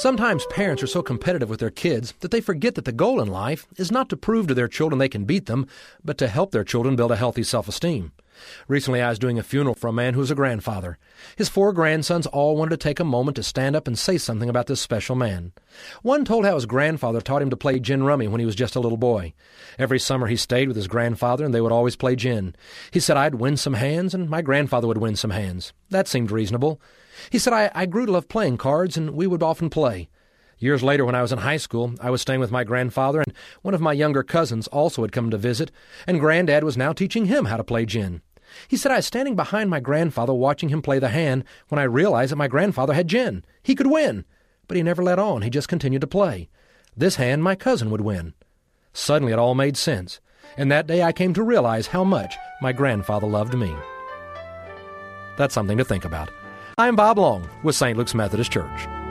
Sometimes parents are so competitive with their kids that they forget that the goal in life is not to prove to their children they can beat them, but to help their children build a healthy self esteem. Recently, I was doing a funeral for a man who was a grandfather. His four grandsons all wanted to take a moment to stand up and say something about this special man. One told how his grandfather taught him to play gin rummy when he was just a little boy. Every summer he stayed with his grandfather and they would always play gin. He said I'd win some hands and my grandfather would win some hands. That seemed reasonable. He said I, I grew to love playing cards and we would often play. Years later, when I was in high school, I was staying with my grandfather, and one of my younger cousins also had come to visit, and Granddad was now teaching him how to play gin. He said I was standing behind my grandfather watching him play the hand when I realized that my grandfather had gin. He could win. But he never let on, he just continued to play. This hand my cousin would win. Suddenly it all made sense, and that day I came to realize how much my grandfather loved me. That's something to think about. I'm Bob Long with St. Luke's Methodist Church.